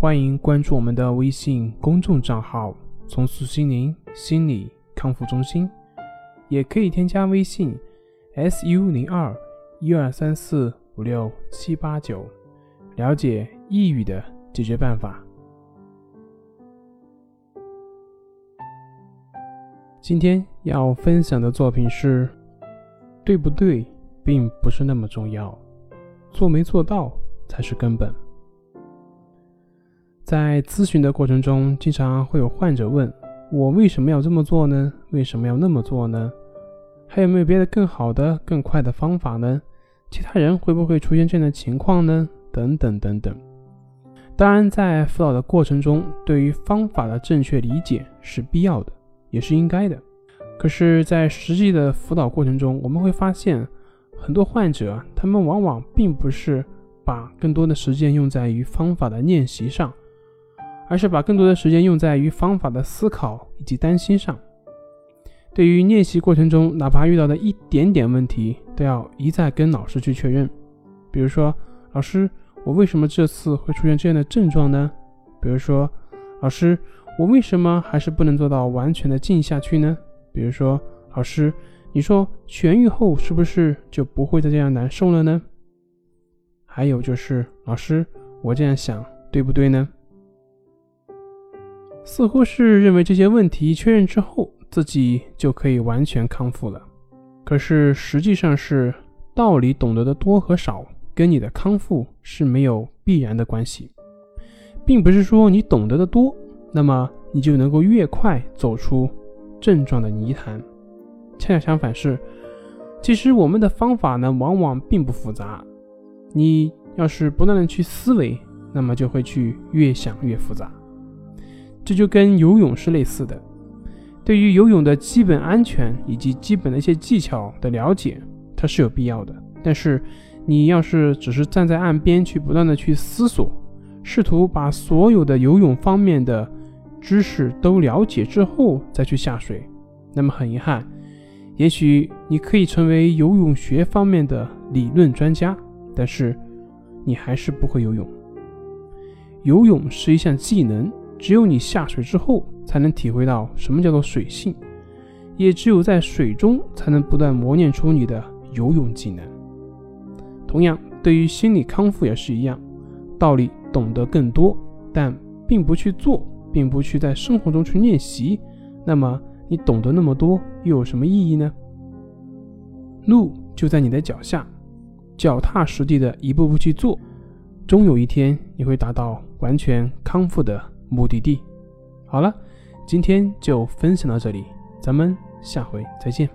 欢迎关注我们的微信公众账号“重塑心灵心理康复中心”，也可以添加微信 “su 零二一二三四五六七八九”，了解抑郁的解决办法。今天要分享的作品是：对不对，并不是那么重要，做没做到才是根本。在咨询的过程中，经常会有患者问我：“为什么要这么做呢？为什么要那么做呢？还有没有别的更好的、更快的方法呢？其他人会不会出现这样的情况呢？等等等等。”当然，在辅导的过程中，对于方法的正确理解是必要的，也是应该的。可是，在实际的辅导过程中，我们会发现，很多患者他们往往并不是把更多的时间用在于方法的练习上。而是把更多的时间用在于方法的思考以及担心上。对于练习过程中，哪怕遇到的一点点问题，都要一再跟老师去确认。比如说，老师，我为什么这次会出现这样的症状呢？比如说，老师，我为什么还是不能做到完全的静下去呢？比如说，老师，你说痊愈后是不是就不会再这样难受了呢？还有就是，老师，我这样想对不对呢？似乎是认为这些问题确认之后，自己就可以完全康复了。可是实际上是道理懂得的多和少，跟你的康复是没有必然的关系，并不是说你懂得的多，那么你就能够越快走出症状的泥潭。恰恰相反是，其实我们的方法呢，往往并不复杂。你要是不断的去思维，那么就会去越想越复杂。这就跟游泳是类似的，对于游泳的基本安全以及基本的一些技巧的了解，它是有必要的。但是，你要是只是站在岸边去不断的去思索，试图把所有的游泳方面的知识都了解之后再去下水，那么很遗憾，也许你可以成为游泳学方面的理论专家，但是你还是不会游泳。游泳是一项技能。只有你下水之后，才能体会到什么叫做水性，也只有在水中，才能不断磨练出你的游泳技能。同样，对于心理康复也是一样，道理懂得更多，但并不去做，并不去在生活中去练习，那么你懂得那么多又有什么意义呢？路就在你的脚下，脚踏实地的一步步去做，终有一天你会达到完全康复的。目的地，好了，今天就分享到这里，咱们下回再见。